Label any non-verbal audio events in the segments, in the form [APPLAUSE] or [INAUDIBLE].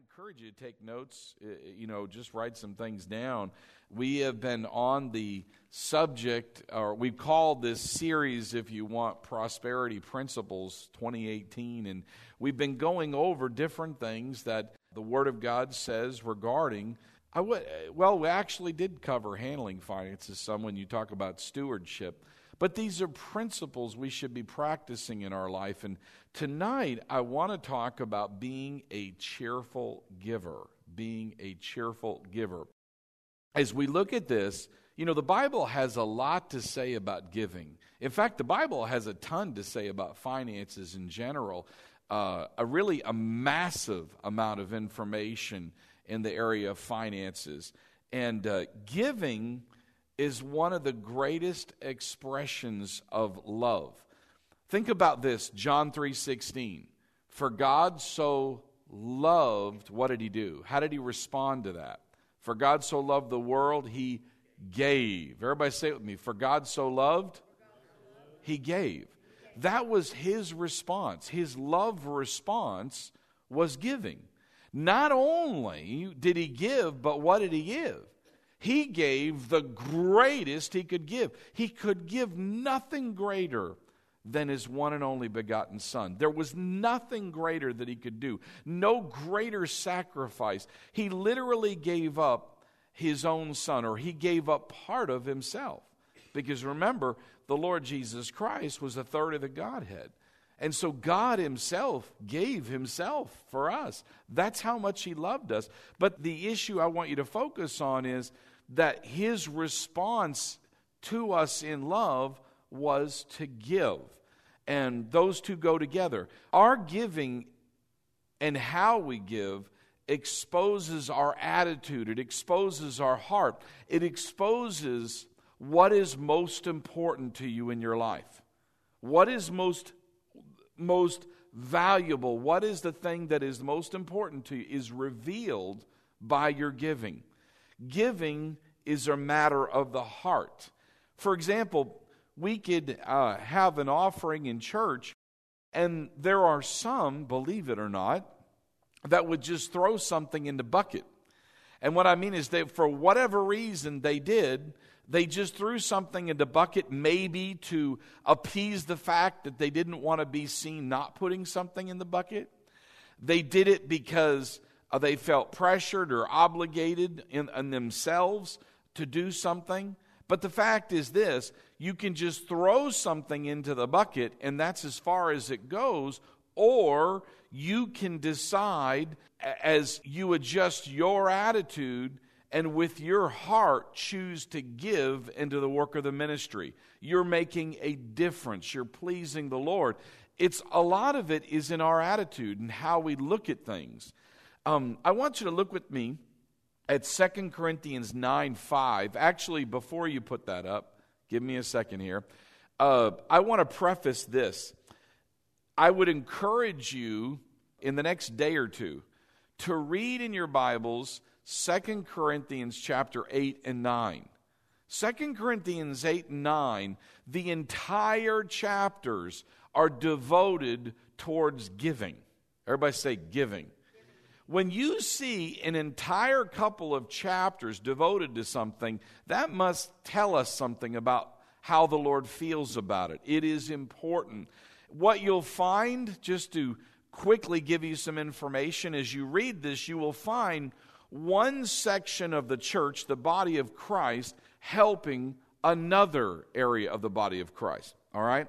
encourage you to take notes, uh, you know, just write some things down. We have been on the subject, or we've called this series, if you want, Prosperity Principles 2018. And we've been going over different things that the Word of God says regarding. I w- well, we actually did cover handling finances some when you talk about stewardship. But these are principles we should be practicing in our life. And tonight, I want to talk about being a cheerful giver. Being a cheerful giver. As we look at this, you know, the Bible has a lot to say about giving. In fact, the Bible has a ton to say about finances in general. Uh, a really a massive amount of information in the area of finances. And uh, giving is one of the greatest expressions of love. Think about this, John 3:16. For God so loved, what did he do? How did he respond to that? For God so loved the world, he gave. Everybody say it with me. For God so loved, he gave. That was his response. His love response was giving. Not only did he give, but what did he give? He gave the greatest he could give. He could give nothing greater than his one and only begotten Son. There was nothing greater that he could do, no greater sacrifice. He literally gave up his own Son, or he gave up part of himself. Because remember, the Lord Jesus Christ was a third of the Godhead. And so God Himself gave Himself for us. That's how much He loved us. But the issue I want you to focus on is that his response to us in love was to give. And those two go together. Our giving and how we give exposes our attitude, it exposes our heart, it exposes what is most important to you in your life. What is most most valuable, what is the thing that is most important to you is revealed by your giving. Giving is a matter of the heart. For example, we could uh, have an offering in church, and there are some, believe it or not, that would just throw something in the bucket. And what I mean is that for whatever reason they did, they just threw something in the bucket, maybe to appease the fact that they didn't want to be seen not putting something in the bucket. They did it because uh, they felt pressured or obligated in, in themselves to do something. But the fact is this you can just throw something into the bucket, and that's as far as it goes, or you can decide as you adjust your attitude and with your heart choose to give into the work of the ministry. You're making a difference, you're pleasing the Lord. It's a lot of it is in our attitude and how we look at things. Um, I want you to look with me at 2 Corinthians 9 5. Actually, before you put that up, give me a second here. Uh, I want to preface this. I would encourage you in the next day or two to read in your Bibles 2 Corinthians chapter 8 and 9. 2 Corinthians 8 and 9, the entire chapters are devoted towards giving. Everybody say giving. When you see an entire couple of chapters devoted to something, that must tell us something about how the Lord feels about it. It is important. What you'll find, just to quickly give you some information, as you read this, you will find one section of the church, the body of Christ, helping another area of the body of Christ. All right?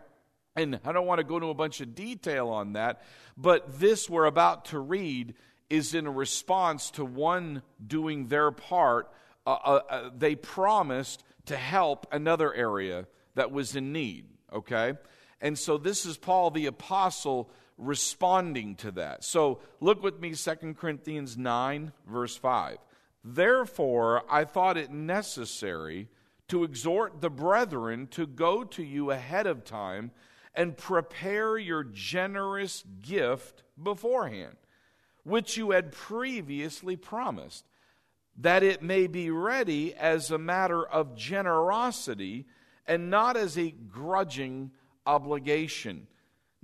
And I don't want to go into a bunch of detail on that, but this we're about to read is in a response to one doing their part. Uh, uh, uh, they promised to help another area that was in need, okay? And so this is Paul the Apostle responding to that. So look with me, 2 Corinthians 9, verse 5. Therefore, I thought it necessary to exhort the brethren to go to you ahead of time and prepare your generous gift beforehand which you had previously promised, that it may be ready as a matter of generosity and not as a grudging obligation.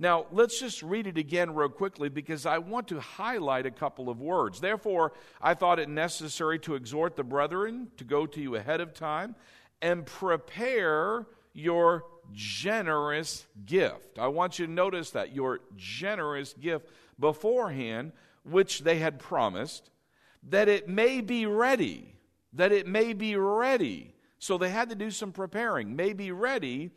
Now, let's just read it again real quickly because I want to highlight a couple of words. Therefore, I thought it necessary to exhort the brethren to go to you ahead of time and prepare your generous gift. I want you to notice that your generous gift beforehand, which they had promised, that it may be ready. That it may be ready. So they had to do some preparing, may be ready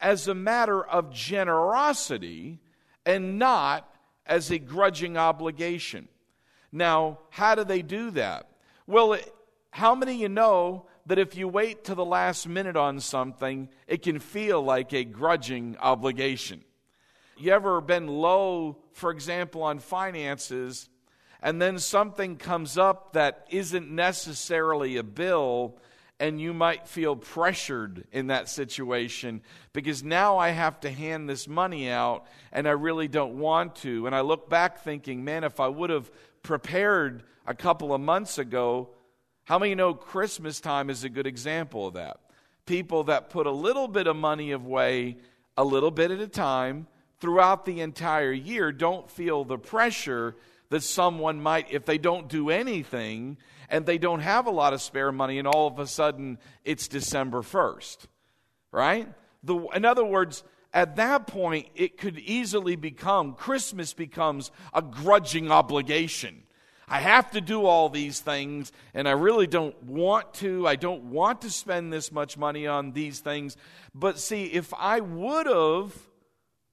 as a matter of generosity and not as a grudging obligation. Now, how do they do that? Well, how many of you know that if you wait to the last minute on something, it can feel like a grudging obligation? You ever been low, for example, on finances, and then something comes up that isn't necessarily a bill, and you might feel pressured in that situation because now I have to hand this money out and I really don't want to. And I look back thinking, man, if I would have prepared a couple of months ago, how many know Christmas time is a good example of that? People that put a little bit of money away, a little bit at a time, throughout the entire year don't feel the pressure that someone might, if they don't do anything, and they don't have a lot of spare money, and all of a sudden it's December 1st, right? The, in other words, at that point, it could easily become, Christmas becomes a grudging obligation. I have to do all these things, and I really don't want to. I don't want to spend this much money on these things. But see, if I would have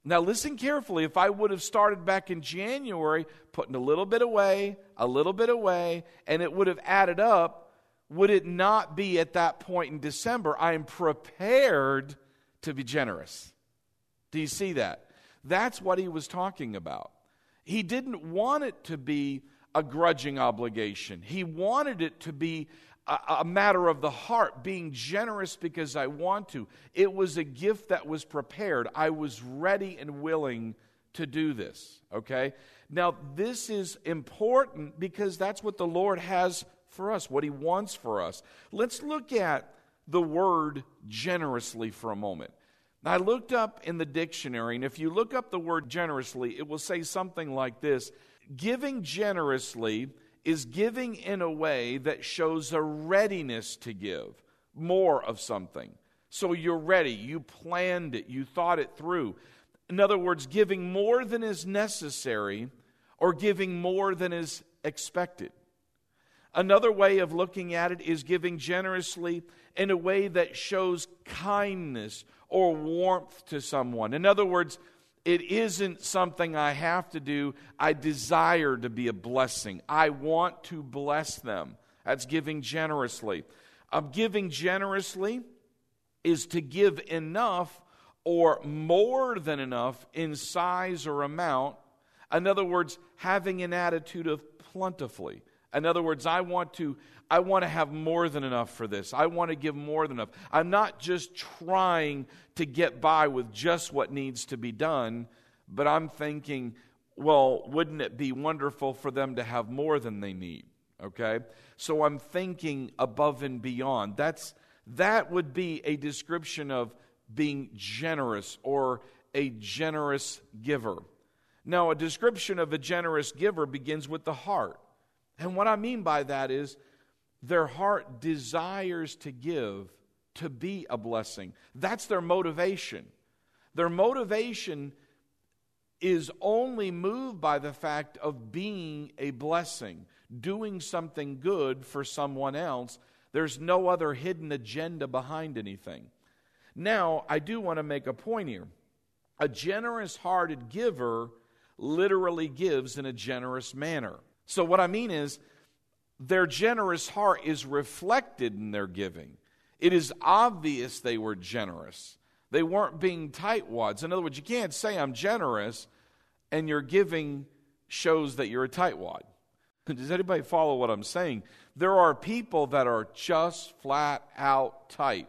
now, listen carefully. If I would have started back in January, putting a little bit away, a little bit away, and it would have added up, would it not be at that point in December? I am prepared to be generous. Do you see that? That's what he was talking about. He didn't want it to be a grudging obligation, he wanted it to be a, matter of the heart, being generous because I want to. It was a gift that was prepared. I was ready and willing to do this, okay? Now, this is important because that's what the Lord has for us, what He wants for us. Let's look at the word generously for a moment. Now, I looked up in the dictionary, and if you look up the word generously, it will say something like this Giving generously is giving in a way that shows a readiness to give more of something. So you're ready, you planned it, you thought it through. In other words, giving more than is necessary or giving more than is expected. Another way of looking at it is giving generously in a way that shows kindness or warmth to someone. In other words, it isn't something I have to do. I desire to be a blessing. I want to bless them. That's giving generously. Of giving generously is to give enough or more than enough in size or amount. In other words, having an attitude of plentifully. In other words, I want to I want to have more than enough for this. I want to give more than enough. I'm not just trying to get by with just what needs to be done, but I'm thinking, well, wouldn't it be wonderful for them to have more than they need? Okay? So I'm thinking above and beyond. That's that would be a description of being generous or a generous giver. Now, a description of a generous giver begins with the heart. And what I mean by that is their heart desires to give, to be a blessing. That's their motivation. Their motivation is only moved by the fact of being a blessing, doing something good for someone else. There's no other hidden agenda behind anything. Now, I do want to make a point here. A generous hearted giver literally gives in a generous manner. So, what I mean is, their generous heart is reflected in their giving. It is obvious they were generous. They weren't being tightwads. In other words, you can't say I'm generous and your giving shows that you're a tightwad. [LAUGHS] Does anybody follow what I'm saying? There are people that are just flat out tight.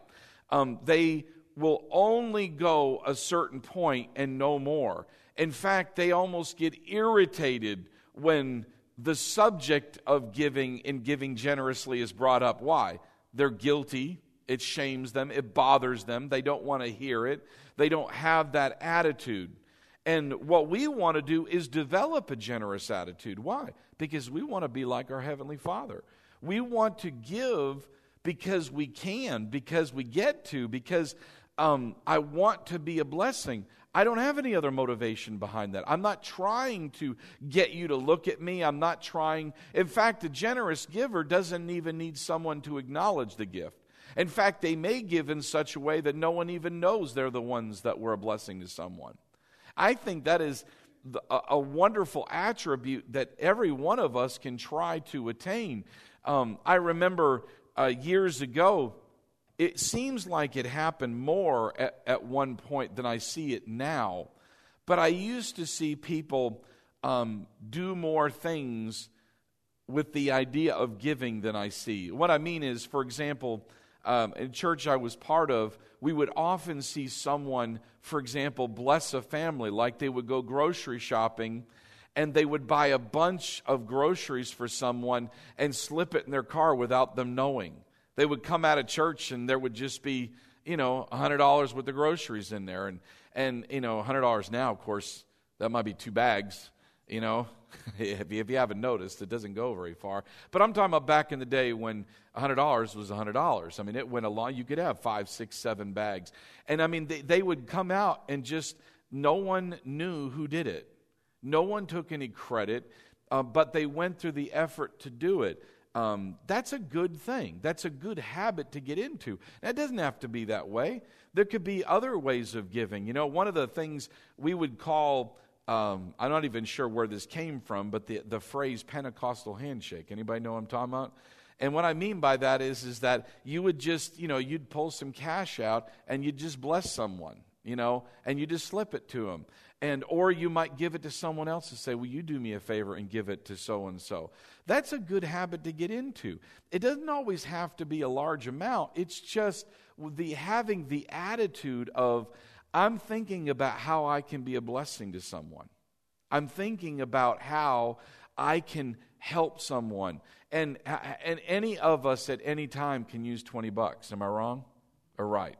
Um, they will only go a certain point and no more. In fact, they almost get irritated when the subject of giving and giving generously is brought up. Why? They're guilty. It shames them. It bothers them. They don't want to hear it. They don't have that attitude. And what we want to do is develop a generous attitude. Why? Because we want to be like our Heavenly Father. We want to give because we can, because we get to, because um, I want to be a blessing. I don't have any other motivation behind that. I'm not trying to get you to look at me. I'm not trying. In fact, a generous giver doesn't even need someone to acknowledge the gift. In fact, they may give in such a way that no one even knows they're the ones that were a blessing to someone. I think that is a, wonderful attribute that every one of us can try to attain. Um, I remember uh, years ago, it seems like it happened more at, at one point than I see it now. But I used to see people um, do more things with the idea of giving than I see. What I mean is, for example, um, in church I was part of, we would often see someone, for example, bless a family, like they would go grocery shopping and they would buy a bunch of groceries for someone and slip it in their car without them knowing they would come out of church and there would just be, you know, $100 worth of groceries in there. And, and you know, $100 now, of course, that might be two bags, you know. [LAUGHS] if, you, if you haven't noticed, it doesn't go very far. But I'm talking about back in the day when $100 was $100. I mean, it went a along. You could have five, six, seven bags. And I mean, they, they would come out and just, no one knew who did it. No one took any credit, uh, but they went through the effort to do it um, that's a good thing. That's a good habit to get into. It doesn't have to be that way. There could be other ways of giving. You know, one of the things we would call, um, I'm not even sure where this came from, but the, the phrase Pentecostal handshake. Anybody know what I'm talking about? And what I mean by that is, is that you would just, you know, you'd pull some cash out and you'd just bless someone, you know, and you just slip it to them and or you might give it to someone else and say will you do me a favor and give it to so and so that's a good habit to get into. It doesn't always have to be a large amount. It's just the having the attitude of i'm thinking about how i can be a blessing to someone. I'm thinking about how i can help someone. And and any of us at any time can use 20 bucks. Am i wrong or right?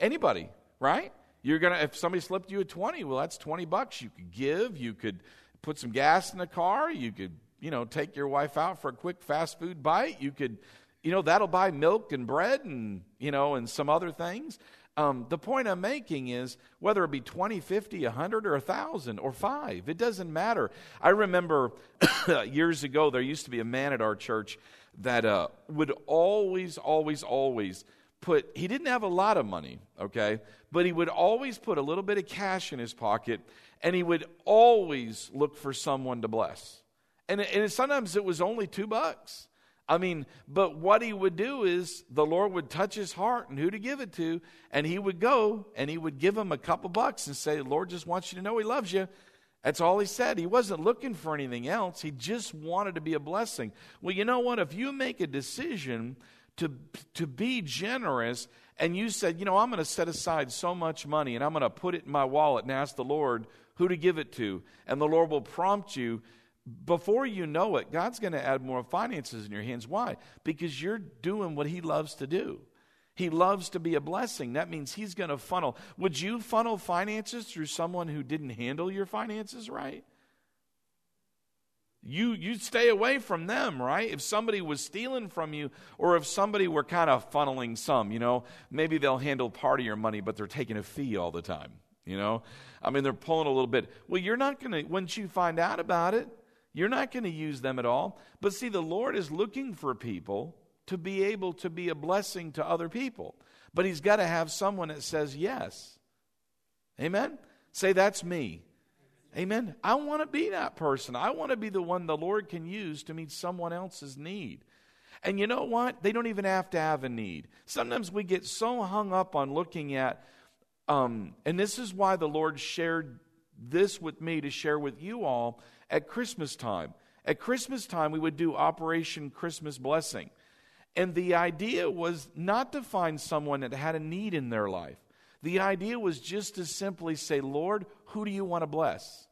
Anybody right you're gonna if somebody slipped you a 20, well that's 20 bucks you could give, you could put some gas in the car, you could, you know, take your wife out for a quick fast food bite, you could you know, that'll buy milk and bread and, you know, and some other things. Um, the point I'm making is whether it be 20, 50, 100, or 1,000 or 5, it doesn't matter. I remember [COUGHS] years ago, there used to be a man at our church that uh, would always, always, always put, he didn't have a lot of money, okay, but he would always put a little bit of cash in his pocket and he would always look for someone to bless. And, and sometimes it was only two bucks. I mean, but what he would do is the Lord would touch his heart and who to give it to, and he would go and he would give him a couple bucks and say, Lord just wants you to know he loves you. That's all he said. He wasn't looking for anything else. He just wanted to be a blessing. Well, you know what? If you make a decision to, to be generous and you said, you know, I'm going to set aside so much money and I'm going to put it in my wallet and ask the Lord who to give it to, and the Lord will prompt you. Before you know it, God's going to add more finances in your hands. Why? Because you're doing what He loves to do. He loves to be a blessing. That means He's going to funnel. Would you funnel finances through someone who didn't handle your finances right? You you stay away from them right? If somebody was stealing from you or if somebody were kind of funneling some you know maybe they'll handle part of your money but they're taking a fee all the time you know? I mean they're pulling a little bit. Well you're not going to once you find out about it you're not going to use them at all. But see the lord is looking for people to be able to be a blessing to other people. But he's got to have someone that says yes. Amen? Say that's me Amen. I want to be that person. I want to be the one the Lord can use to meet someone else's need. And you know what? They don't even have to have a need. Sometimes we get so hung up on looking at, um, and this is why the Lord shared this with me to share with you all at Christmas time. At Christmas time, we would do Operation Christmas Blessing. And the idea was not to find someone that had a need in their life. The idea was just to simply say, Lord, who do you want to bless?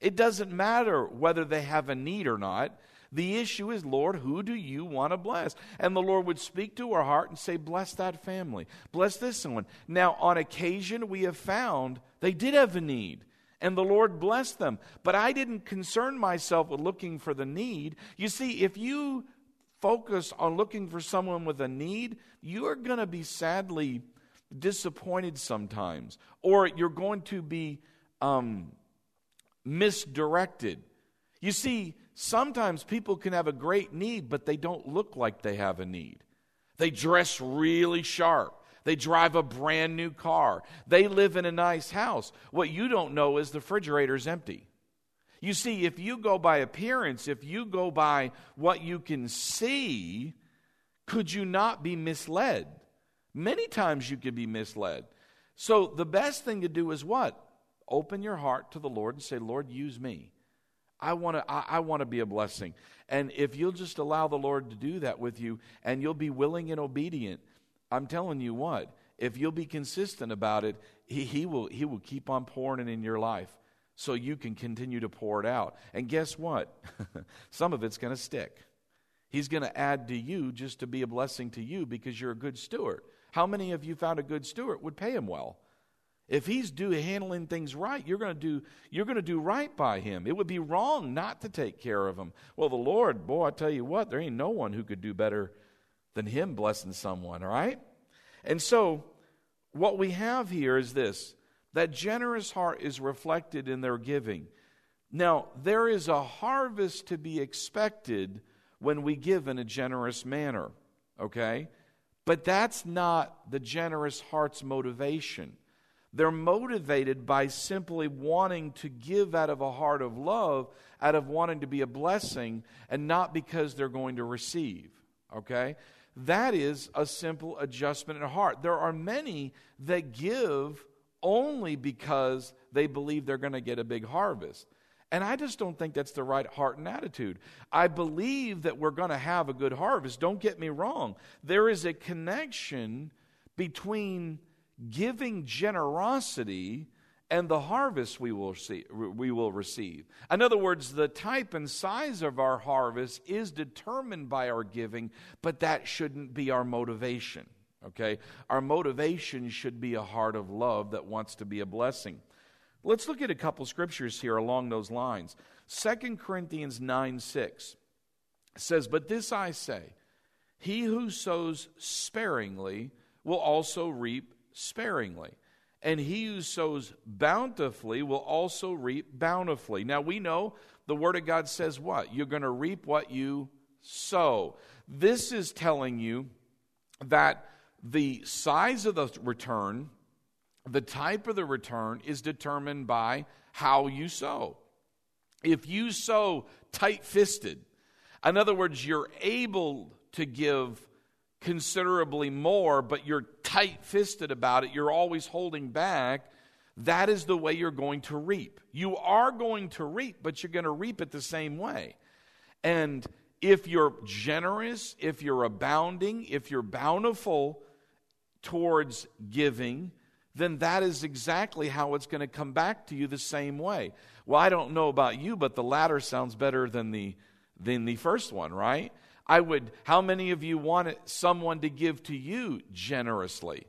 It doesn't matter whether they have a need or not. The issue is, Lord, who do you want to bless? And the Lord would speak to our heart and say, Bless that family. Bless this one. Now, on occasion, we have found they did have a need. and the Lord blessed them. But I didn't concern myself with looking for the need. You see, if you focus on looking for someone with a need, you are going to be sadly disappointed sometimes, or you're going to be um, misdirected. You see, sometimes people can have a great need, but they don't look like they have a need. They dress really sharp. They drive a brand new car. They live in a nice house. What you don't know is the refrigerator's empty. You see, if you go by appearance, if you go by what you can see, could you not be misled? Many times you could be misled. So the best thing to do is what? Open your heart to the Lord and say, Lord, use me. I want to I, I want to be a blessing. And if you'll just allow the Lord to do that with you and you'll be willing and obedient, I'm telling you what, if you'll be consistent about it, he, he will he will keep on pouring it in your life so you can continue to pour it out. And guess what? [LAUGHS] Some of it's going to stick. He's going to add to you just to be a blessing to you because you're a good steward. How many of you found a good steward would pay him well? If he's do handling things right, you're going to do you're going to do right by him. It would be wrong not to take care of him. Well, the Lord, boy, I tell you what, there ain't no one who could do better than him blessing someone, all right? And so what we have here is this that generous heart is reflected in their giving. Now, there is a harvest to be expected when we give in a generous manner, okay? But that's not the generous heart's motivation. They're motivated by simply wanting to give out of a heart of love, out of wanting to be a blessing, and not because they're going to receive. Okay? That is a simple adjustment in heart. There are many that give only because they believe they're going to get a big harvest. And I just don't think that's the right heart and attitude. I believe that we're going to have a good harvest. Don't get me wrong. There is a connection between giving generosity and the harvest we will, see, we will receive. In other words, the type and size of our harvest is determined by our giving, but that shouldn't be our motivation. Okay? Our motivation should be a heart of love that wants to be a blessing. Let's look at a couple scriptures here along those lines. 2 Corinthians 9 6 says, But this I say, he who sows sparingly will also reap sparingly. And he who sows bountifully will also reap bountifully. Now we know the Word of God says what? You're going to reap what you sow. This is telling you that the size of the return, the type of the return, is determined by how you sow. If you sow tight fisted, in other words, you're able to give considerably more, but you're tight fisted about it, you're always holding back, that is the way you're going to reap. You are going to reap, but you're going to reap it the same way. And if you're generous, if you're abounding, if you're bountiful towards giving, then that is exactly how it's going to come back to you the same way. Well, I don't know about you, but the latter sounds better than the than the first one, right? I would, how many of you want someone to give to you generously?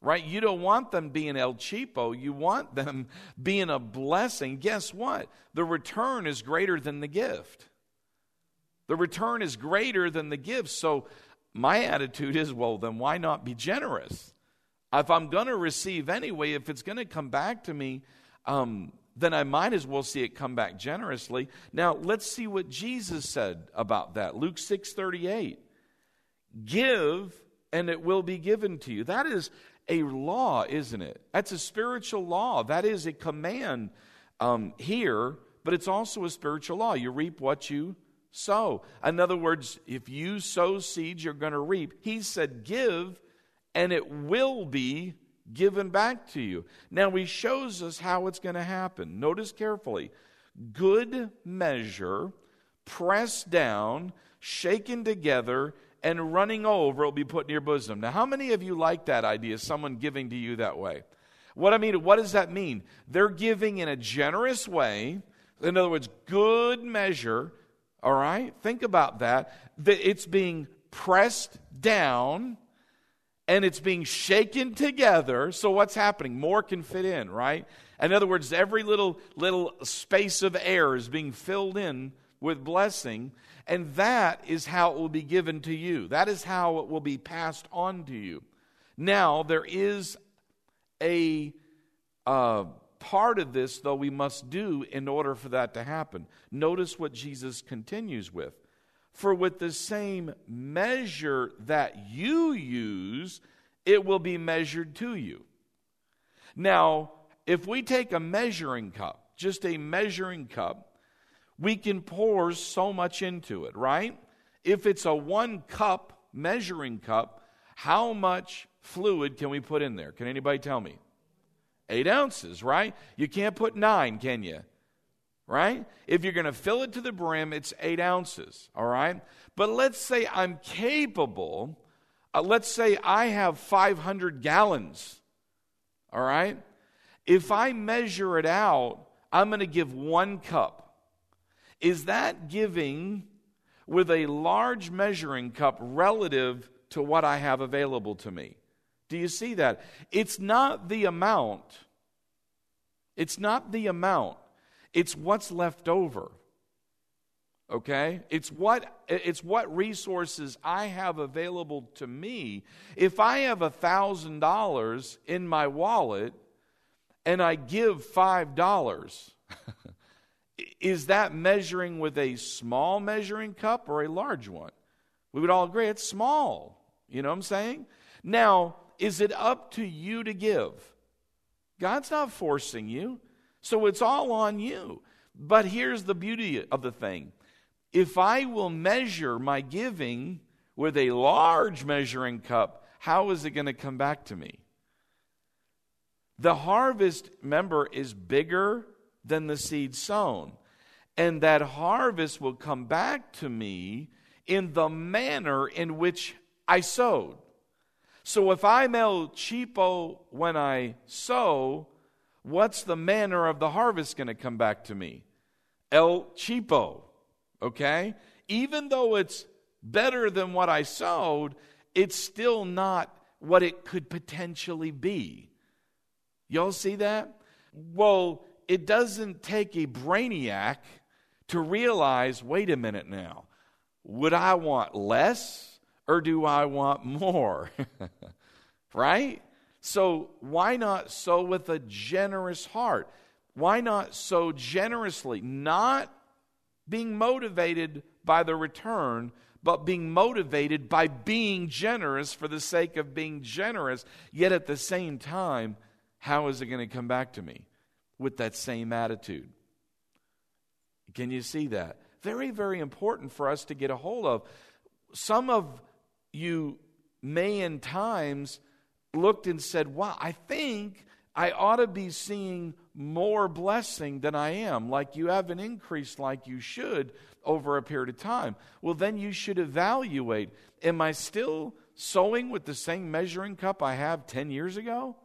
Right? You don't want them being El Cheapo. You want them [LAUGHS] being a blessing. Guess what? The return is greater than the gift. The return is greater than the gift. So my attitude is well, then why not be generous? If I'm going to receive anyway, if it's going to come back to me, um, then I might as well see it come back generously. Now, let's see what Jesus said about that. Luke 6 38. Give, and it will be given to you. That is a law, isn't it? That's a spiritual law. That is a command um, here, but it's also a spiritual law. You reap what you sow. In other words, if you sow seeds, you're going to reap. He said, Give, and it will be given back to you. Now, he shows us how it's going to happen. Notice carefully good measure, pressed down, shaken together, and running over will be put in your bosom. Now, how many of you like that idea, someone giving to you that way? What I mean, what does that mean? They're giving in a generous way. In other words, good measure. All right? Think about that. That it's being pressed down and it's being shaken together. So what's happening? More can fit in, right? In other words, every little little space of air is being filled in with blessing, and that is how it will be given to you. That is how it will be passed on to you. Now, there is a uh, part of this, though, we must do in order for that to happen. Notice what Jesus continues with. For with the same measure that you use, it will be measured to you. Now, if we take a measuring cup, just a measuring cup, we can pour so much into it, right? If it's a one cup measuring cup, how much fluid can we put in there? Can anybody tell me? Eight ounces, right? You can't put nine, can you? Right? If you're going to fill it to the brim, it's eight ounces, all right? But let's say I'm capable, uh, let's say I have 500 gallons, all right? If I measure it out, I'm going to give one cup. Is that giving with a large measuring cup relative to what I have available to me? Do you see that? It's not the amount. It's not the amount. It's what's left over. Okay? It's what it's what resources I have available to me. If I have a thousand dollars in my wallet and I give five dollars [LAUGHS] is that measuring with a small measuring cup or a large one? We would all agree it's small. You know what I'm saying? Now, is it up to you to give? God's not forcing you, so it's all on you. But here's the beauty of the thing if I will measure my giving with a large measuring cup, how is it going to come back to me? The harvest, member, is bigger than the seed sown. And that harvest will come back to me in the manner in which I sowed. So if I'm El Cheapo when I sow, what's the manner of the harvest going to come back to me? El Cheapo. Okay? Even though it's better than what I sowed, it's still not what it could potentially be. Y'all see that? Well, it doesn't take a brainiac to realize wait a minute now, would I want less or do I want more? [LAUGHS] right? So, why not sow with a generous heart? Why not sow generously? Not being motivated by the return, but being motivated by being generous for the sake of being generous. Yet at the same time, how is it going to come back to me? with that same attitude. Can you see that? Very, very important for us to get a hold of. Some of you may in times looked and said, Wow, I think I ought to be seeing more blessing than I am. Like you have an increase, like you should over a period of time. Well, then you should evaluate Am I still sowing with the same measuring cup I have 10 years ago?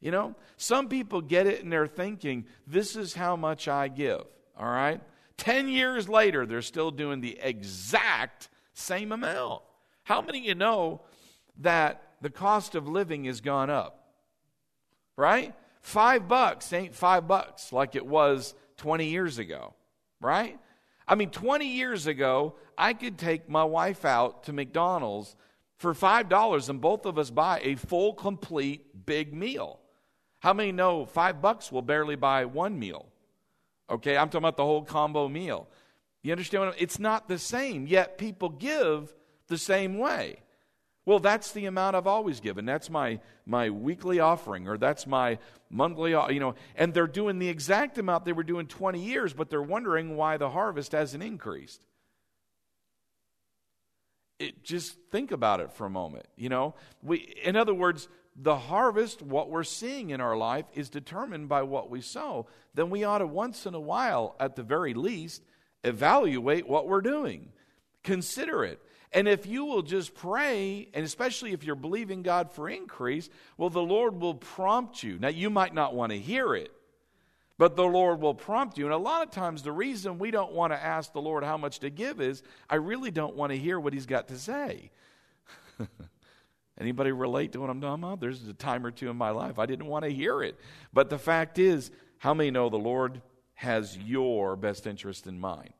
You know, some people get it and they're thinking, this is how much I give. All right? 10 years later, they're still doing the exact same amount. How many of you know that the cost of living has gone up? Right? Five bucks ain't five bucks like it was 20 years ago. Right? I mean, 20 years ago, I could take my wife out to McDonald's for $5 and both of us buy a full, complete, big meal. How many know five bucks will barely buy one meal? Okay, I'm talking about the whole combo meal. You understand what I'm, It's not the same, yet people give the same way. Well, that's the amount I've always given. That's my, my weekly offering, or that's my monthly, uh, you know, and they're doing the exact amount they were doing 20 years, but they're wondering why the harvest hasn't increased. It, just think about it for a moment. You know, we, in other words, the harvest, what we're seeing in our life, is determined by what we sow, then we ought to once in a while, at the very least, evaluate what we're doing. Consider it. And if you will just pray, and especially if you're believing God for increase, well, the Lord will prompt you. Now, you might not want to hear it, but the Lord will prompt you. And a lot of times, the reason we don't want to ask the Lord how much to give is I really don't want to hear what He's got to say. [LAUGHS] Anybody relate to what I'm talking about? There's a time or two in my life I didn't want to hear it. But the fact is, how many know the Lord has your best interest in mind?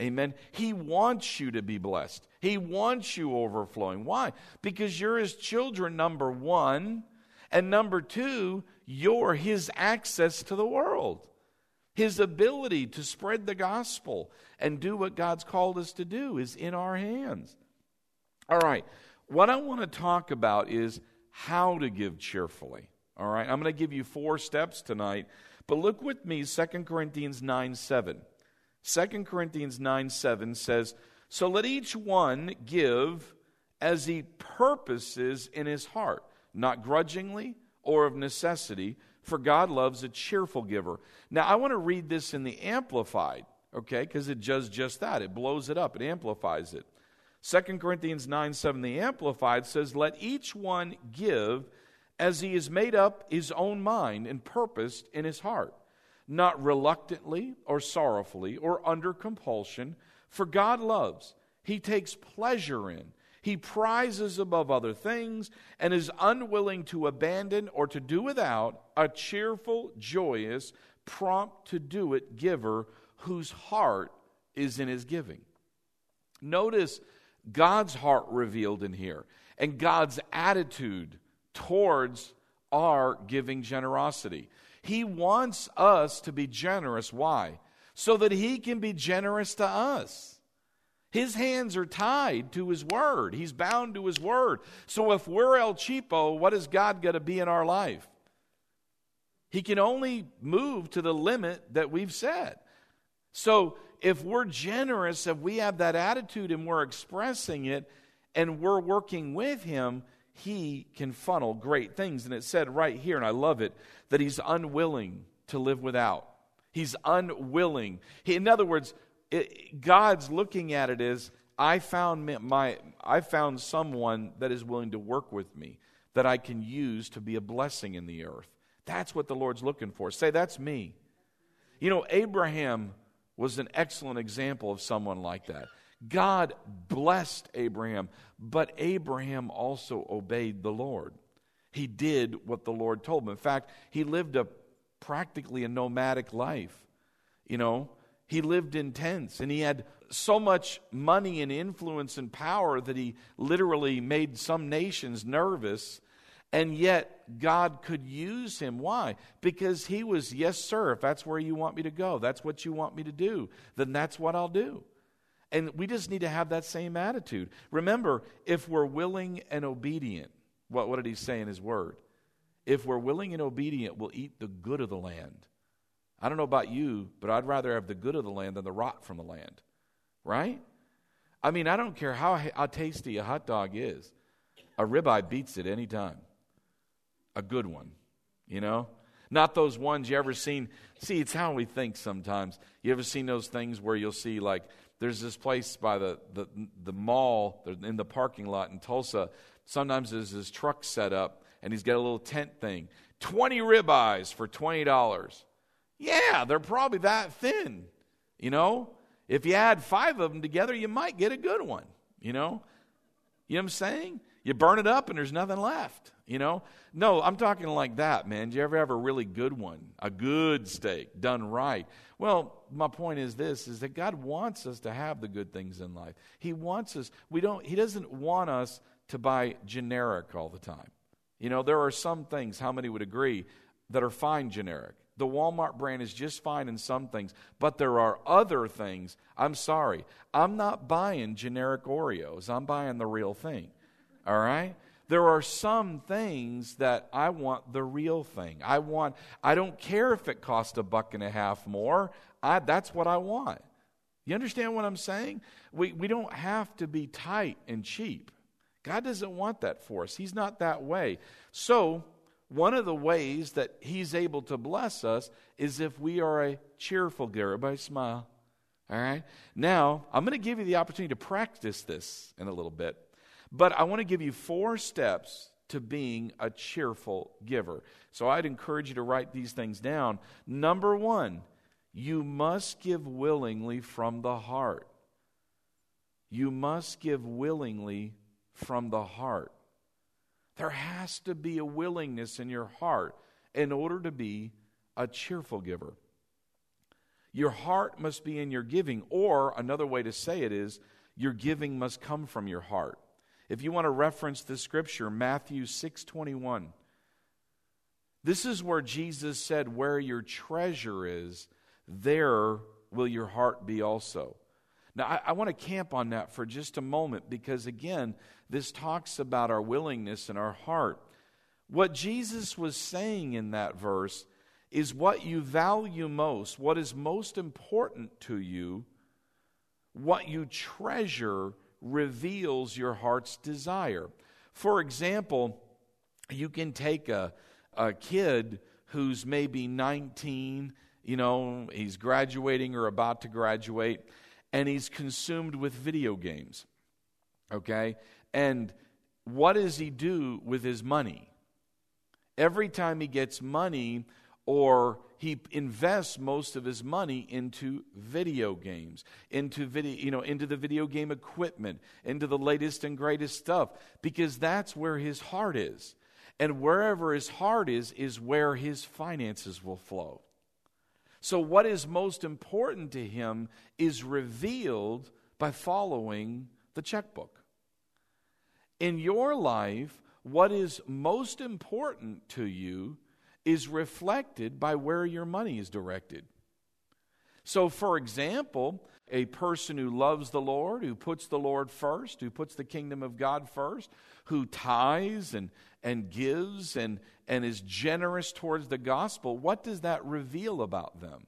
Amen. He wants you to be blessed. He wants you overflowing. Why? Because you're his children, number one. And number two, you're his access to the world. His ability to spread the gospel and do what God's called us to do is in our hands. All right. What I want to talk about is how to give cheerfully. All right. I'm going to give you four steps tonight. But look with me, 2 Corinthians 9 7. 2 Corinthians 9 7 says, So let each one give as he purposes in his heart, not grudgingly or of necessity, for God loves a cheerful giver. Now, I want to read this in the Amplified, okay, because it does just that. It blows it up, it amplifies it. 2 Corinthians 9 7, the Amplified says, Let each one give as he has made up his own mind and purposed in his heart not reluctantly or sorrowfully or under compulsion, for God loves. He takes pleasure in. He prizes above other things and is unwilling to abandon or to do without a cheerful, joyous, prompt to do it giver whose heart is in his giving. Notice God's heart revealed in here and God's attitude towards our giving generosity. He wants us to be generous. Why? So that He can be generous to us. His hands are tied to His Word, He's bound to His Word. So if we're El Cheapo, what is God going to be in our life? He can only move to the limit that we've set. So if we're generous, if we have that attitude and we're expressing it and we're working with Him, he can funnel great things. And it said right here, and I love it, that he's unwilling to live without. He's unwilling. He, in other words, it, God's looking at it as I found my I found someone that is willing to work with me that I can use to be a blessing in the earth. That's what the Lord's looking for. Say that's me. You know, Abraham was an excellent example of someone like that. God blessed Abraham, but Abraham also obeyed the Lord. He did what the Lord told him. In fact, he lived a practically a nomadic life. You know, he lived in tents and he had so much money and influence and power that he literally made some nations nervous. And yet, God could use him. Why? Because he was, yes, sir, if that's where you want me to go, that's what you want me to do, then that's what I'll do. And we just need to have that same attitude. Remember, if we're willing and obedient, what, what did he say in his word? If we're willing and obedient, we'll eat the good of the land. I don't know about you, but I'd rather have the good of the land than the rot from the land. Right? I mean, I don't care how, how tasty a hot dog is. A ribeye beats it any time. A good one, you know? Not those ones you ever seen. See, it's how we think sometimes. You ever seen those things where you'll see like there's this place by the, the, the mall in the parking lot in Tulsa. Sometimes there's this truck set up, and he's got a little tent thing. 20 ribeyes for $20. Yeah, they're probably that thin. You know, if you add five of them together, you might get a good one. You know, you know what I'm saying? You burn it up and there's nothing left. You know? No, I'm talking like that, man. Do you ever have a really good one? A good steak done right. Well, my point is this is that God wants us to have the good things in life. He wants us, we don't, He doesn't want us to buy generic all the time. You know, there are some things, how many would agree, that are fine generic. The Walmart brand is just fine in some things, but there are other things. I'm sorry. I'm not buying generic Oreos. I'm buying the real thing. All right? There are some things that I want the real thing. I want, I don't care if it costs a buck and a half more. I, that's what I want. You understand what I'm saying? We, we don't have to be tight and cheap. God doesn't want that for us. He's not that way. So, one of the ways that He's able to bless us is if we are a cheerful giver. Everybody smile. All right? Now, I'm going to give you the opportunity to practice this in a little bit. But I want to give you four steps to being a cheerful giver. So I'd encourage you to write these things down. Number one, you must give willingly from the heart. You must give willingly from the heart. There has to be a willingness in your heart in order to be a cheerful giver. Your heart must be in your giving, or another way to say it is, your giving must come from your heart. If you want to reference the scripture, Matthew 6:21. This is where Jesus said, Where your treasure is, there will your heart be also. Now, I, I, want to camp on that for just a moment because, again, this talks about our willingness and our heart. What Jesus was saying in that verse is what you value most, what is most important to you, what you treasure reveals your heart's desire. For example, you can take a, a kid who's maybe 19, you know, he's graduating or about to graduate, and he's consumed with video games. Okay? And what does he do with his money? Every time he gets money, or he invests most of his money into video games into video you know into the video game equipment into the latest and greatest stuff because that's where his heart is. And wherever his heart is is where his finances will flow. So what is most important to him is revealed by following the checkbook. In your life what is most important to you is reflected by where your money is directed. So, for example, a person who loves the Lord, who puts the Lord first, who puts the kingdom of God first, who tithes and, and gives and, and is generous towards the gospel, what does that reveal about them?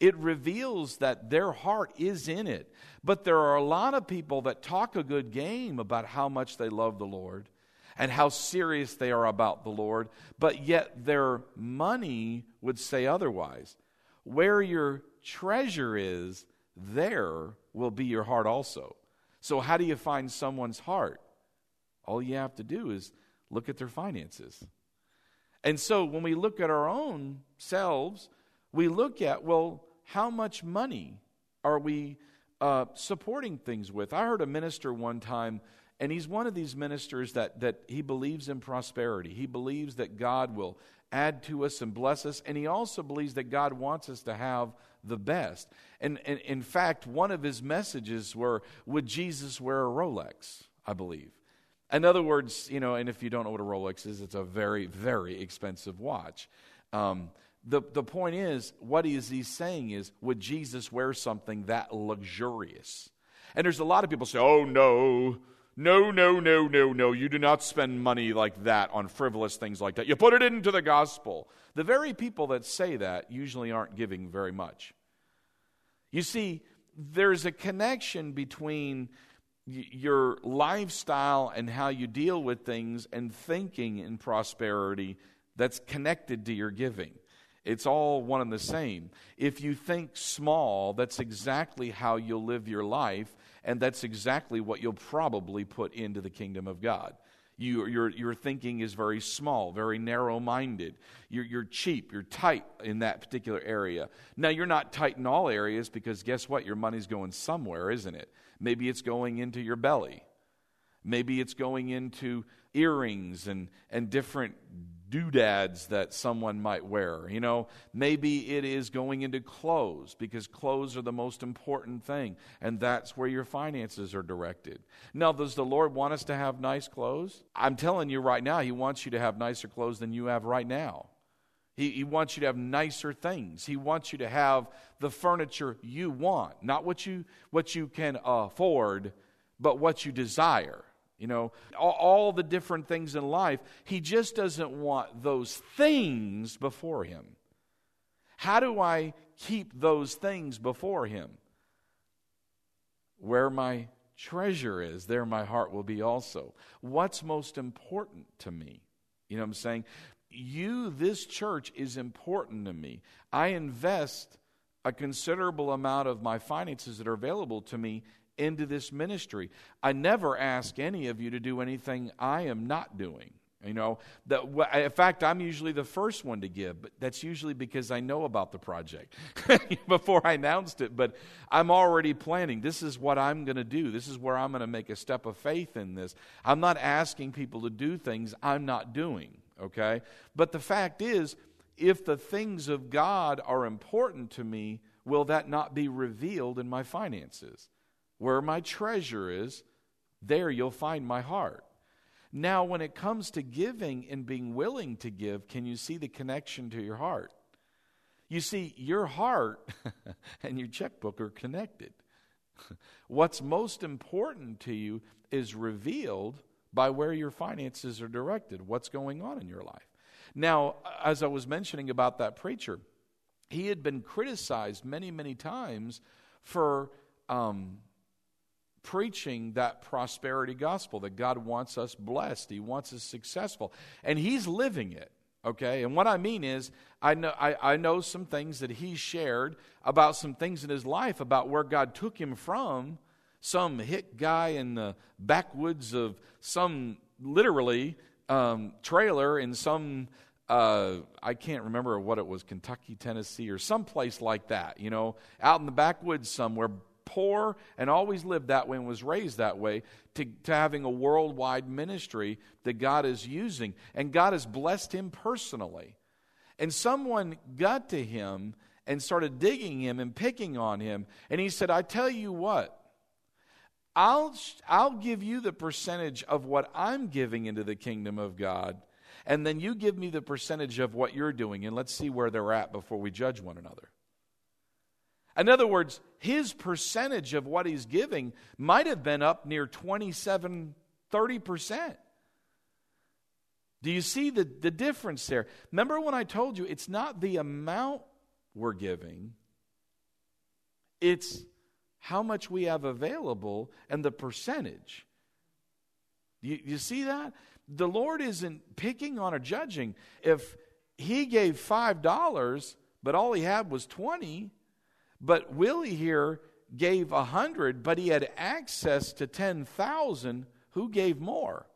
It reveals that their heart is in it. But there are a lot of people that talk a good game about how much they love the Lord, and how serious they are about the Lord, but yet their money would say otherwise. Where your treasure is, there will be your heart also. So, how do you find someone's heart? All you have to do is look at their finances. And so, when we look at our own selves, we look at, well, how much money are we uh, supporting things with? I heard a minister one time and he's one of these ministers that, that he believes in prosperity. He believes that God will add to us and bless us. And he also believes that God wants us to have the best. And, and in fact, one of his messages were Would Jesus wear a Rolex? I believe. In other words, you know, and if you don't know what a Rolex is, it's a very, very expensive watch. Um, the, the point is, what is he saying is, would Jesus wear something that luxurious? And there's a lot of people say, oh no, no, no, no, no, no. You do not spend money like that on frivolous things like that. You put it into the gospel. The very people that say that usually aren't giving very much. You see, there's a connection between your lifestyle and how you deal with things and thinking in prosperity that's connected to your giving. It's all one and the same. If you think small, that's exactly how you'll live your life and that's exactly what you'll probably put into the kingdom of God. You, your, your thinking is very small, very narrow minded. You're, you're cheap, you're tight in that particular area. Now, you're not tight in all areas because guess what? Your money's going somewhere, isn't it? Maybe it's going into your belly. Maybe it's going into earrings and, and different doodads that someone might wear. You know, maybe it is going into clothes because clothes are the most important thing, and that's where your finances are directed. Now, does the Lord want us to have nice clothes? I'm telling you right now, He wants you to have nicer clothes than you have right now. He, he wants you to have nicer things. He wants you to have the furniture you want, not what you, what you can afford, but what you desire. You know, all, all, the different things in life. He just doesn't want those things before him. How do I keep those things before him? Where my treasure is, there my heart will be also. What's most important to me? You know what I'm saying? You, this church, is important to me. I invest a considerable amount of my finances that are available to me into this ministry. I never ask any of you to do anything I am not doing. You know, that in fact, I'm usually the first one to give, but that's usually because I know about the project [LAUGHS] before I announced it. But I'm already planning. This is what I'm going to do. This is where I'm going to make a step of faith in this. I'm not asking people to do things I'm not doing, okay? But the fact is, if the things of God are important to me, will that not be revealed in my finances? Where my treasure is, there you'll find my heart. Now, when it comes to giving and being willing to give, can you see the connection to your heart? You see, your heart [LAUGHS] and your checkbook are connected. [LAUGHS] What's most important to you is revealed by where your finances are directed, what's going on in your life. Now, as I was mentioning about that preacher, he had been criticized many, many times for um, preaching that prosperity gospel that God wants us blessed, He wants us successful, and He's living it. Okay, and what I mean is, I know I, I know some things that he shared about some things in his life about where God took him from, some hit guy in the backwoods of some literally um, trailer in some uh, I can't remember what it was, Kentucky, Tennessee, or someplace like that, you know, out in the backwoods somewhere, poor and always lived that way and was raised that way, to, to having a worldwide ministry that God is using. And God has blessed him personally. And someone got to him and started digging him and picking on him. And he said, I tell you what, I'll, I'll give you the percentage of what I'm giving into the kingdom of God. And then you give me the percentage of what you're doing, and let's see where they're at before we judge one another. In other words, his percentage of what he's giving might have been up near 27, 30%. Do you see the, the difference there? Remember when I told you it's not the amount we're giving, it's how much we have available and the percentage. You, you see that? The Lord isn't picking on or judging. If he gave $5, but all he had was 20, but Willie here gave a hundred, but he had access to 10,000. Who gave more?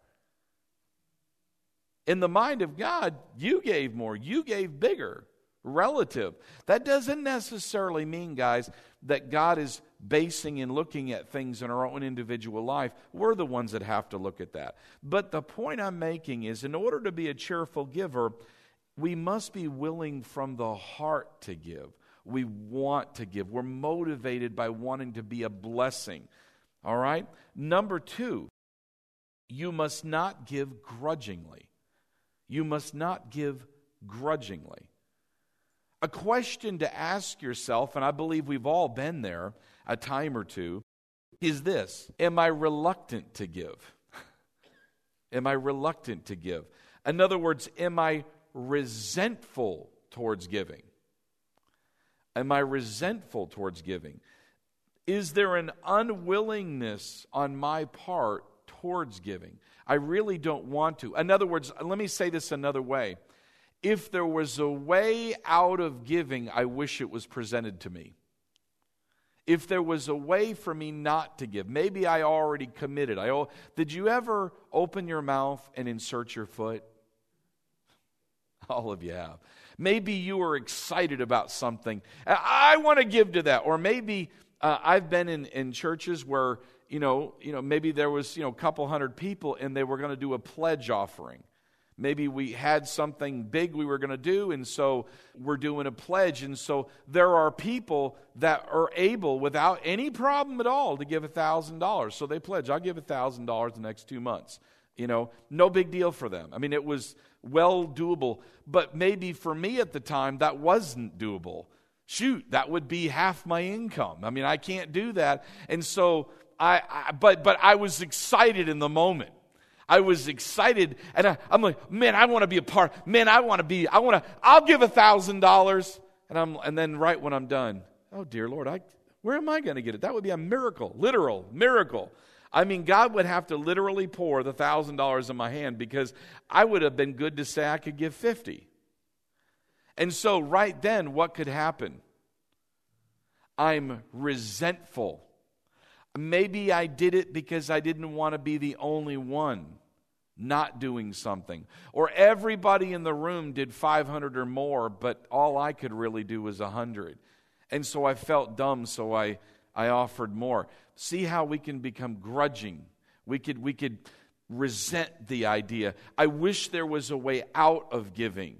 In the mind of God, you gave more, you gave bigger, relative. That doesn't necessarily mean, guys, that God is basing and looking at things in our own individual life. We're the ones that have to look at that. But the point I'm making is in order to be a cheerful giver, we must be willing from the heart to give we want to give. We're motivated by wanting to be a blessing. All right? Number two, you must not give grudgingly. You must not give grudgingly. A question to ask yourself, and I believe we've all been there a time or two, is this Am I reluctant to give? [LAUGHS] am I reluctant to give? In other words, am I resentful towards giving? Am I resentful towards giving? Is there an unwillingness on my part towards giving? I really don't want to. In other words, let me say this another way. If there was a way out of giving, I wish it was presented to me. If there was a way for me not to give, maybe I already committed. I, did you ever open your mouth and insert your foot? [LAUGHS] All of you have. Maybe you are excited about something. I want to give to that. Or maybe uh, I've been in, in churches where, you know, you know, maybe there was, you know, a couple hundred people and they were going to do a pledge offering. Maybe we had something big we were going to do, and so we're doing a pledge. And so there are people that are able, without any problem at all, to give $1,000. So they pledge, I'll give $1,000 the next two months. You know, no big deal for them. I mean, it was well doable. But maybe for me at the time, that wasn't doable. Shoot, that would be half my income. I mean, I can't do that. And so I, I but but I was excited in the moment. I was excited, and I, am like, man, I want to be a part. Man, I want to be. I want to. I'll give a thousand dollars, and I'm, and then right when I'm done, oh dear Lord, I, where am I going to get it? That would be a miracle, literal miracle. I mean, God would have to literally pour the thousand dollars in my hand because I would have been good to say I could give 50. And so, right then, what could happen? I'm resentful. Maybe I did it because I didn't want to be the only one not doing something. Or everybody in the room did 500 or more, but all I could really do was 100. And so I felt dumb, so I, I offered more. See how we can become grudging. We could, we could resent the idea. I wish there was a way out of giving.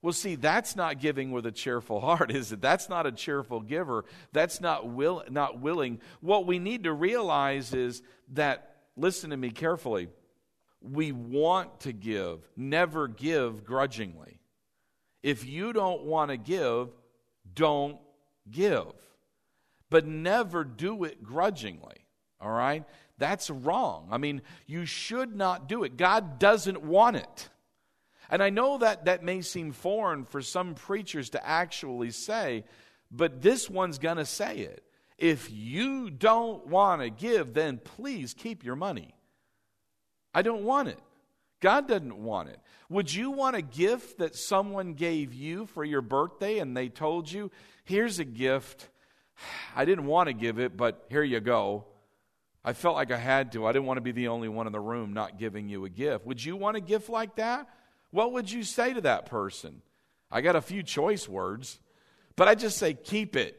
Well, see, that's not giving with a cheerful heart, is it? That's not a cheerful giver. That's not, will, not willing. What we need to realize is that, listen to me carefully, we want to give, never give grudgingly. If you don't want to give, don't give. But never do it grudgingly, all right? That's wrong. I mean, you should not do it. God doesn't want it. And I know that that may seem foreign for some preachers to actually say, but this one's going to say it. If you don't want to give, then please keep your money. I don't want it. God doesn't want it. Would you want a gift that someone gave you for your birthday and they told you, here's a gift? I didn't want to give it, but here you go. I felt like I had to. I didn't want to be the only one in the room not giving you a gift. Would you want a gift like that? what would you say to that person? I got a few choice words, but I just say, keep it.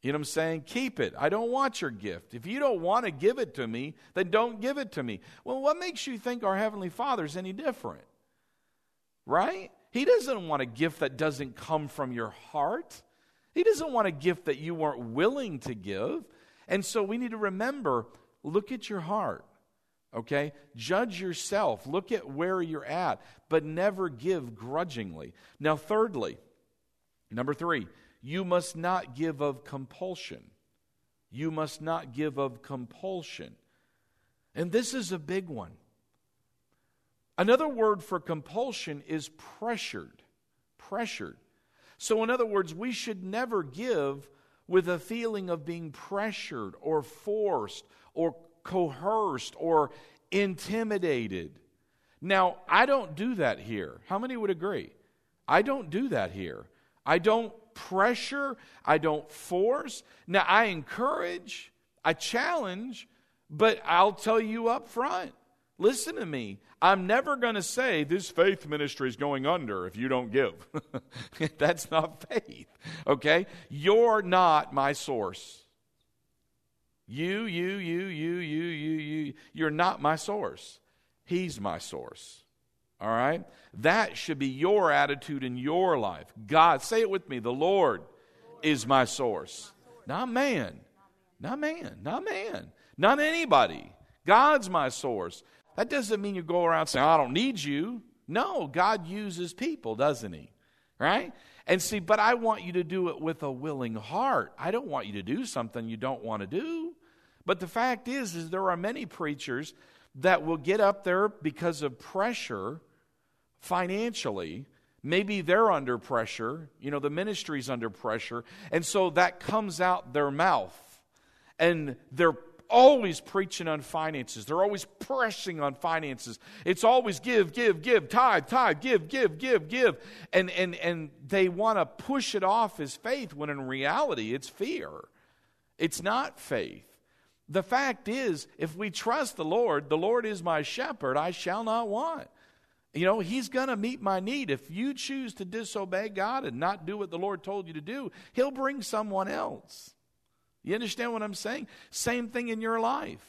You know what I'm saying? Keep it. I don't want your gift. If you don't want to give it to me, then don't give it to me. Well, what makes you think our Heavenly Father is any different? Right? He doesn't want a gift that doesn't come from your heart. He doesn't want a gift that you weren't willing to give. And so we need to remember look at your heart. Okay? Judge yourself. Look at where you're at, but never give grudgingly. Now, thirdly, number three, you must not give of compulsion. You must not give of compulsion. And this is a big one. Another word for compulsion is pressured. Pressured. So, in other words, we should never give with a feeling of being pressured or forced or coerced or intimidated. Now, I don't do that here. How many would agree? I don't do that here. I don't pressure, I don't force. Now, I encourage, I challenge, but I'll tell you up front listen to me. I'm never going to say this faith ministry is going under if you don't give. [LAUGHS] That's not faith, okay? You're not my source. You, you, you, you, you, you, you. You're not my source. He's my source. All right? That should be your attitude in your life. God, say it with me the Lord is my source. Not man. Not man. Not man. Not anybody. God's my source. That doesn't mean you go around saying, I don't need you. No, God uses people, doesn't He? Right? And see, but I want you to do it with a willing heart. I don't want you to do something you don't want to do. But the fact is, is there are many preachers that will get up there because of pressure financially. Maybe they're under pressure, you know, the ministry's under pressure, and so that comes out their mouth. And they're always preaching on finances. They're always pressing on finances. It's always give, give, give, tithe, tithe, give, give, give, give. And and and they want to push it off as faith when in reality it's fear. It's not faith. The fact is, if we trust the Lord, the Lord is my shepherd, I shall not want. You know, He's going to meet my need. If you choose to disobey God and not do what the Lord told you to do, He'll bring someone else. You understand what I'm saying? Same thing in your life.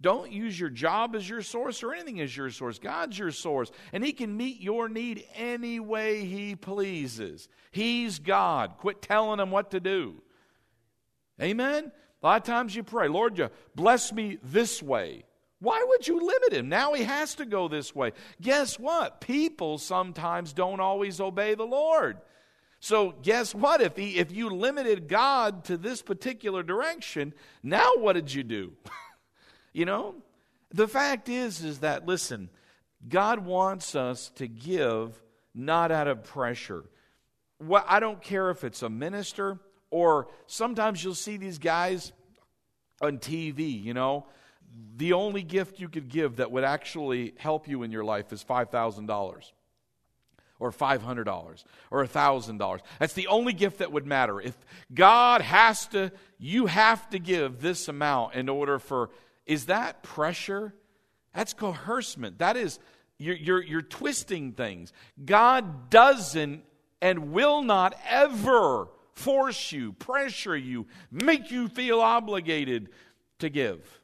Don't use your job as your source or anything as your source. God's your source, and He can meet your need any way He pleases. He's God. Quit telling Him what to do. Amen? A lot of times you pray, Lord, you bless me this way. Why would you limit him? Now he has to go this way. Guess what? People sometimes don't always obey the Lord. So guess what? If he, if you limited God to this particular direction, now what did you do? [LAUGHS] you know, the fact is is that listen, God wants us to give not out of pressure. What I don't care if it's a minister, or sometimes you'll see these guys on TV, you know. The only gift you could give that would actually help you in your life is $5,000 or $500 or $1,000. That's the only gift that would matter. If God has to, you have to give this amount in order for, is that pressure? That's coercement. That is, you're, you're, you're twisting things. God doesn't and will not ever force you, pressure you, make you feel obligated to give.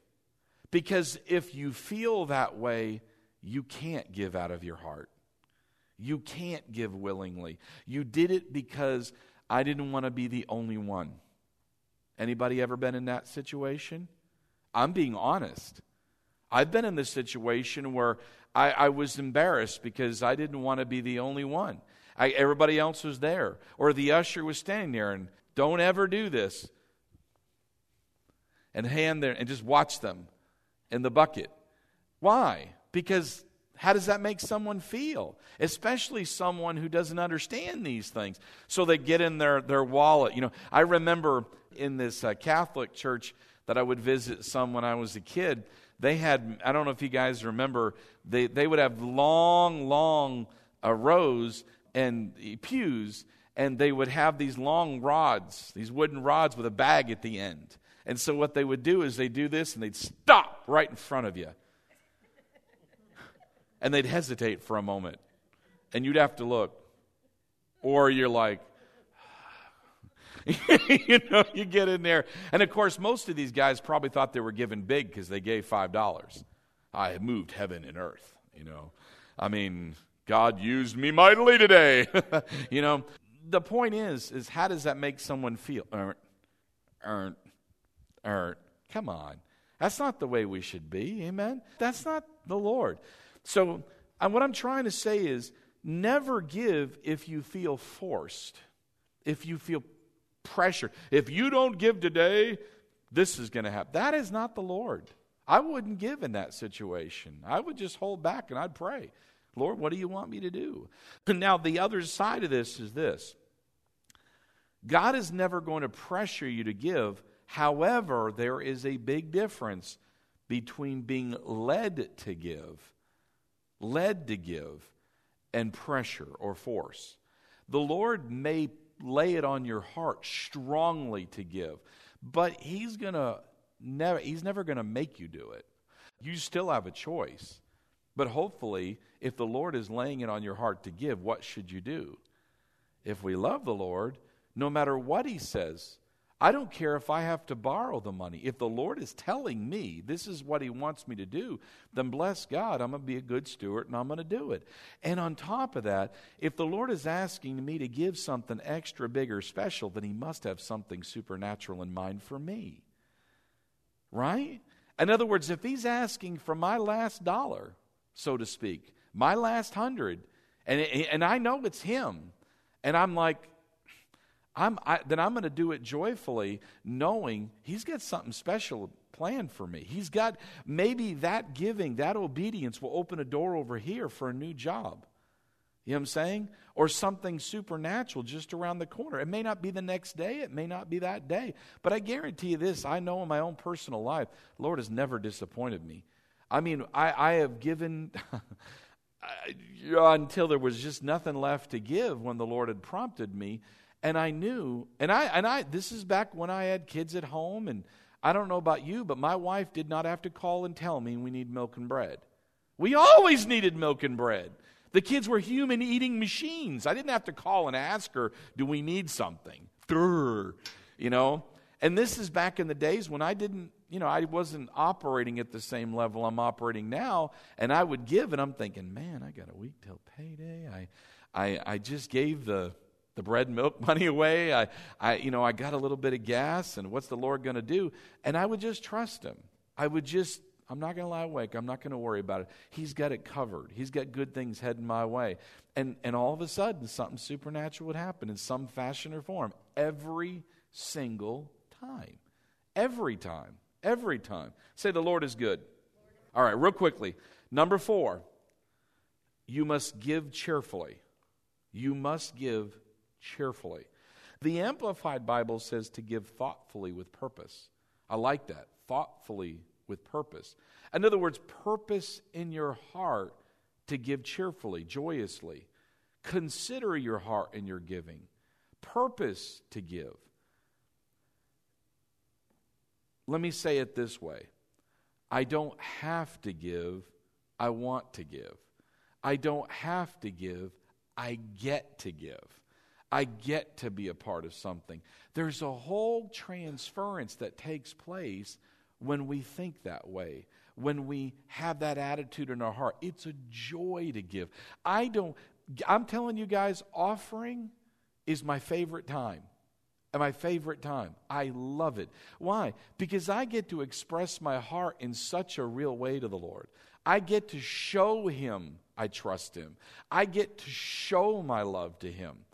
Because if you feel that way, you can't give out of your heart. You can't give willingly. You did it because I didn't want to be the only one. Anybody ever been in that situation? I'm being honest. I've been in this situation where I, I was embarrassed because I didn't want to be the only one. I, everybody else was there. Or the usher was standing there and don't ever do this. And hand there and just watch them in the bucket. Why? Because how does that make someone feel? Especially someone who doesn't understand these things. So they get in their, their wallet. You know, I remember in this uh, Catholic church that I would visit some when I was a kid, they had, I don't know if you guys remember, they, they would have long, long uh, rows and pews, and they would have these long rods, these wooden rods with a bag at the end. And so what they would do is they do this and they'd stop right in front of you. And they'd hesitate for a moment. And you'd have to look. Or you're like, [SIGHS] [LAUGHS] you know, you get in there. And of course, most of these guys probably thought they were giving big because they gave $5. I have moved heaven and earth, you know. I mean, God used me mightily today. [LAUGHS] you know, the point is, is how does that make someone feel? Er, er, er, come on. That's not the way we should be. Amen. That's not the Lord. So, and what I'm trying to say is never give if you feel forced, if you feel pressure. If you don't give today, this is going to happen. That is not the Lord. I wouldn't give in that situation. I would just hold back and I'd pray. Lord, what do you want me to do? [LAUGHS] Now, the other side of this is this God is never going to pressure you to give. However, there is a big difference between being led to give, led to give, and pressure or force. The Lord may lay it on your heart strongly to give. But he's to never he's never to make you do it. You still have a choice. But hopefully, if the Lord is laying it on your heart to give, what should you do? If we love the Lord, no matter what he says, I don't care if I have to borrow the money. If the Lord is telling me this is what He wants me to do, then bless God, I'm going to be a good steward and I'm going to do it. And on top of that, if the Lord is asking me to give something extra big or special, then He must have something supernatural in mind for me. Right? In other words, if He's asking for my last dollar, so to speak, my last hundred, and, and I know it's Him, and I'm like, I'm, I, then I'm going to do it joyfully, knowing He's got something special planned for me. He's got maybe that giving, that obedience will open a door over here for a new job. You know what I'm saying? Or something supernatural just around the corner. It may not be the next day, it may not be that day. But I guarantee you this I know in my own personal life, Lord has never disappointed me. I mean, I, I have given. [LAUGHS] until there was just nothing left to give when the Lord had prompted me and I knew, and I, and I, this is back when I had kids at home, and I don't know about you, but my wife did not have to call and tell me we need milk and bread. We always needed milk and bread. The kids were human eating machines. I didn't have to call and ask her, do we need something? Durr, you know? And this is back in the days when I didn't, you know, I wasn't operating at the same level I'm operating now. And I would give, and I'm thinking, man, I got a week till payday. I, I, I just gave the the bread and milk [LAUGHS] money away. I, I, you know, I got a little bit of gas, and what's the Lord going to do? And I would just trust Him. I would just, I'm not going to lie awake. I'm not going to worry about it. He's got it covered. He's got good things heading my way. And, and all of a sudden, something supernatural would happen in some fashion or form every single time. Every time. Every time. Say, the Lord is good. All right, real quickly. Number four, you must give cheerfully. You must give cheerfully. The Amplified Bible says to give thoughtfully with purpose. I like that. Thoughtfully with purpose. In other words, purpose in your heart to give cheerfully, joyously. Consider your heart in your giving. Purpose to give. Let me say it this way I don't have to give, I want to give. I don't have to give, I get to give. I get to be a part of something. There's a whole transference that takes place when we think that way, when we have that attitude in our heart. It's a joy to give. I don't, I'm telling you guys, offering is my favorite time. My favorite time. I love it. Why? Because I get to express my heart in such a real way to the Lord. I get to show Him I trust Him. I get to show my love to Him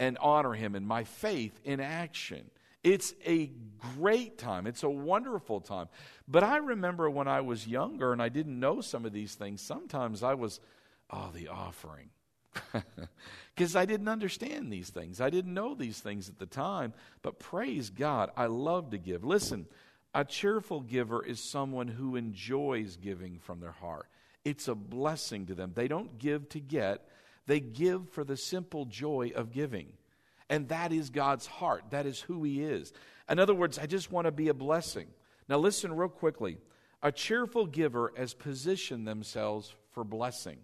and honor Him and my faith in action. It's a great time. It's a wonderful time. But I remember when I was younger and I didn't know some of these things, sometimes I was, oh, the offering [LAUGHS] because I didn't understand these things. I didn't know these things at the time. But praise God, I love to give. Listen, a cheerful giver is someone who enjoys giving from their heart. It's a blessing to them. They don't give to get, they give for the simple joy of giving. And that is God's heart. That is who He is. In other words, I just want to be a blessing. Now, listen real quickly. A cheerful giver has positioned themselves for blessing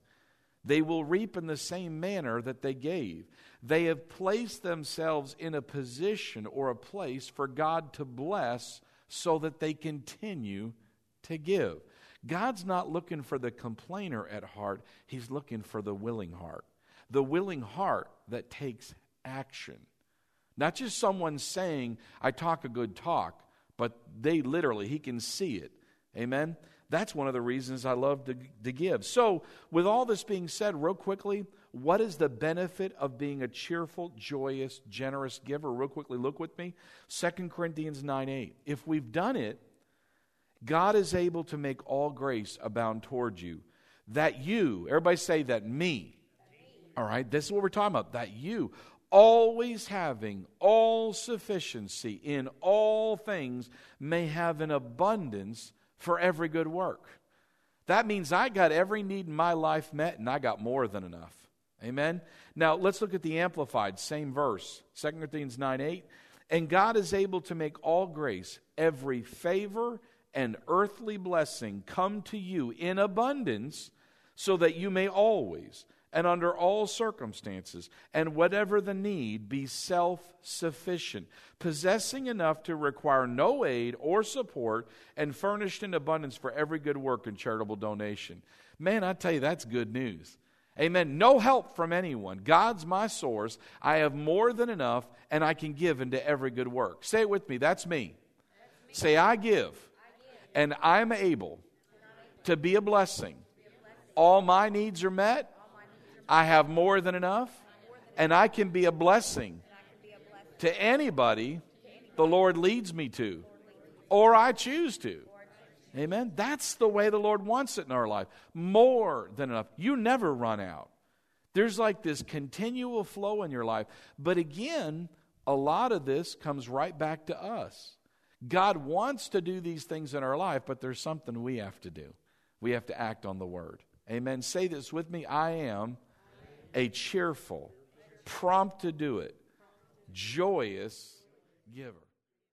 they will reap in the same manner that they gave. They have placed themselves in a position or a place for God to bless so that they continue to give. God's not looking for the complainer at heart, He's looking for the willing heart. The willing heart that takes action. Not just someone saying, I talk a good talk, but they literally, He can see it. Amen? That's one of the reasons I love to, to give. So, with all this being said, real quickly, what is the benefit of being a cheerful, joyous, generous giver? Real quickly, look with me. 2 Corinthians 9 8. If we've done it, God is able to make all grace abound toward you. That you, everybody say that me. All right, this is what we're talking about. That you, always having all sufficiency in all things, may have an abundance for every good work. That means I got every need in my life met and I got more than enough. Amen. Now let's look at the amplified, same verse, 2 Corinthians 9 8. And God is able to make all grace, every favor and earthly blessing come to you in abundance, so that you may always and under all circumstances, and whatever the need, be self sufficient, possessing enough to require no aid or support, and furnished in abundance for every good work and charitable donation. Man, I tell you, that's good news. Amen. No help from anyone. God's my source. I have more than enough, and I can give into every good work. Say it with me. That's me. That's me. Say, I give, I give. And I'm able to be a blessing. All my needs are met I have more than enough, and I can be a blessing to anybody the Lord leads me to, or I choose to. Amen. That's the way the Lord wants it in our life. More than enough. You never run out. There's like this continual flow in your life. But again, a lot of this comes right back to us. God wants to do these things in our life, but there's something we have to do. We have to act on the word. Amen. Say this with me I am a cheerful, prompt to do it, joyous giver.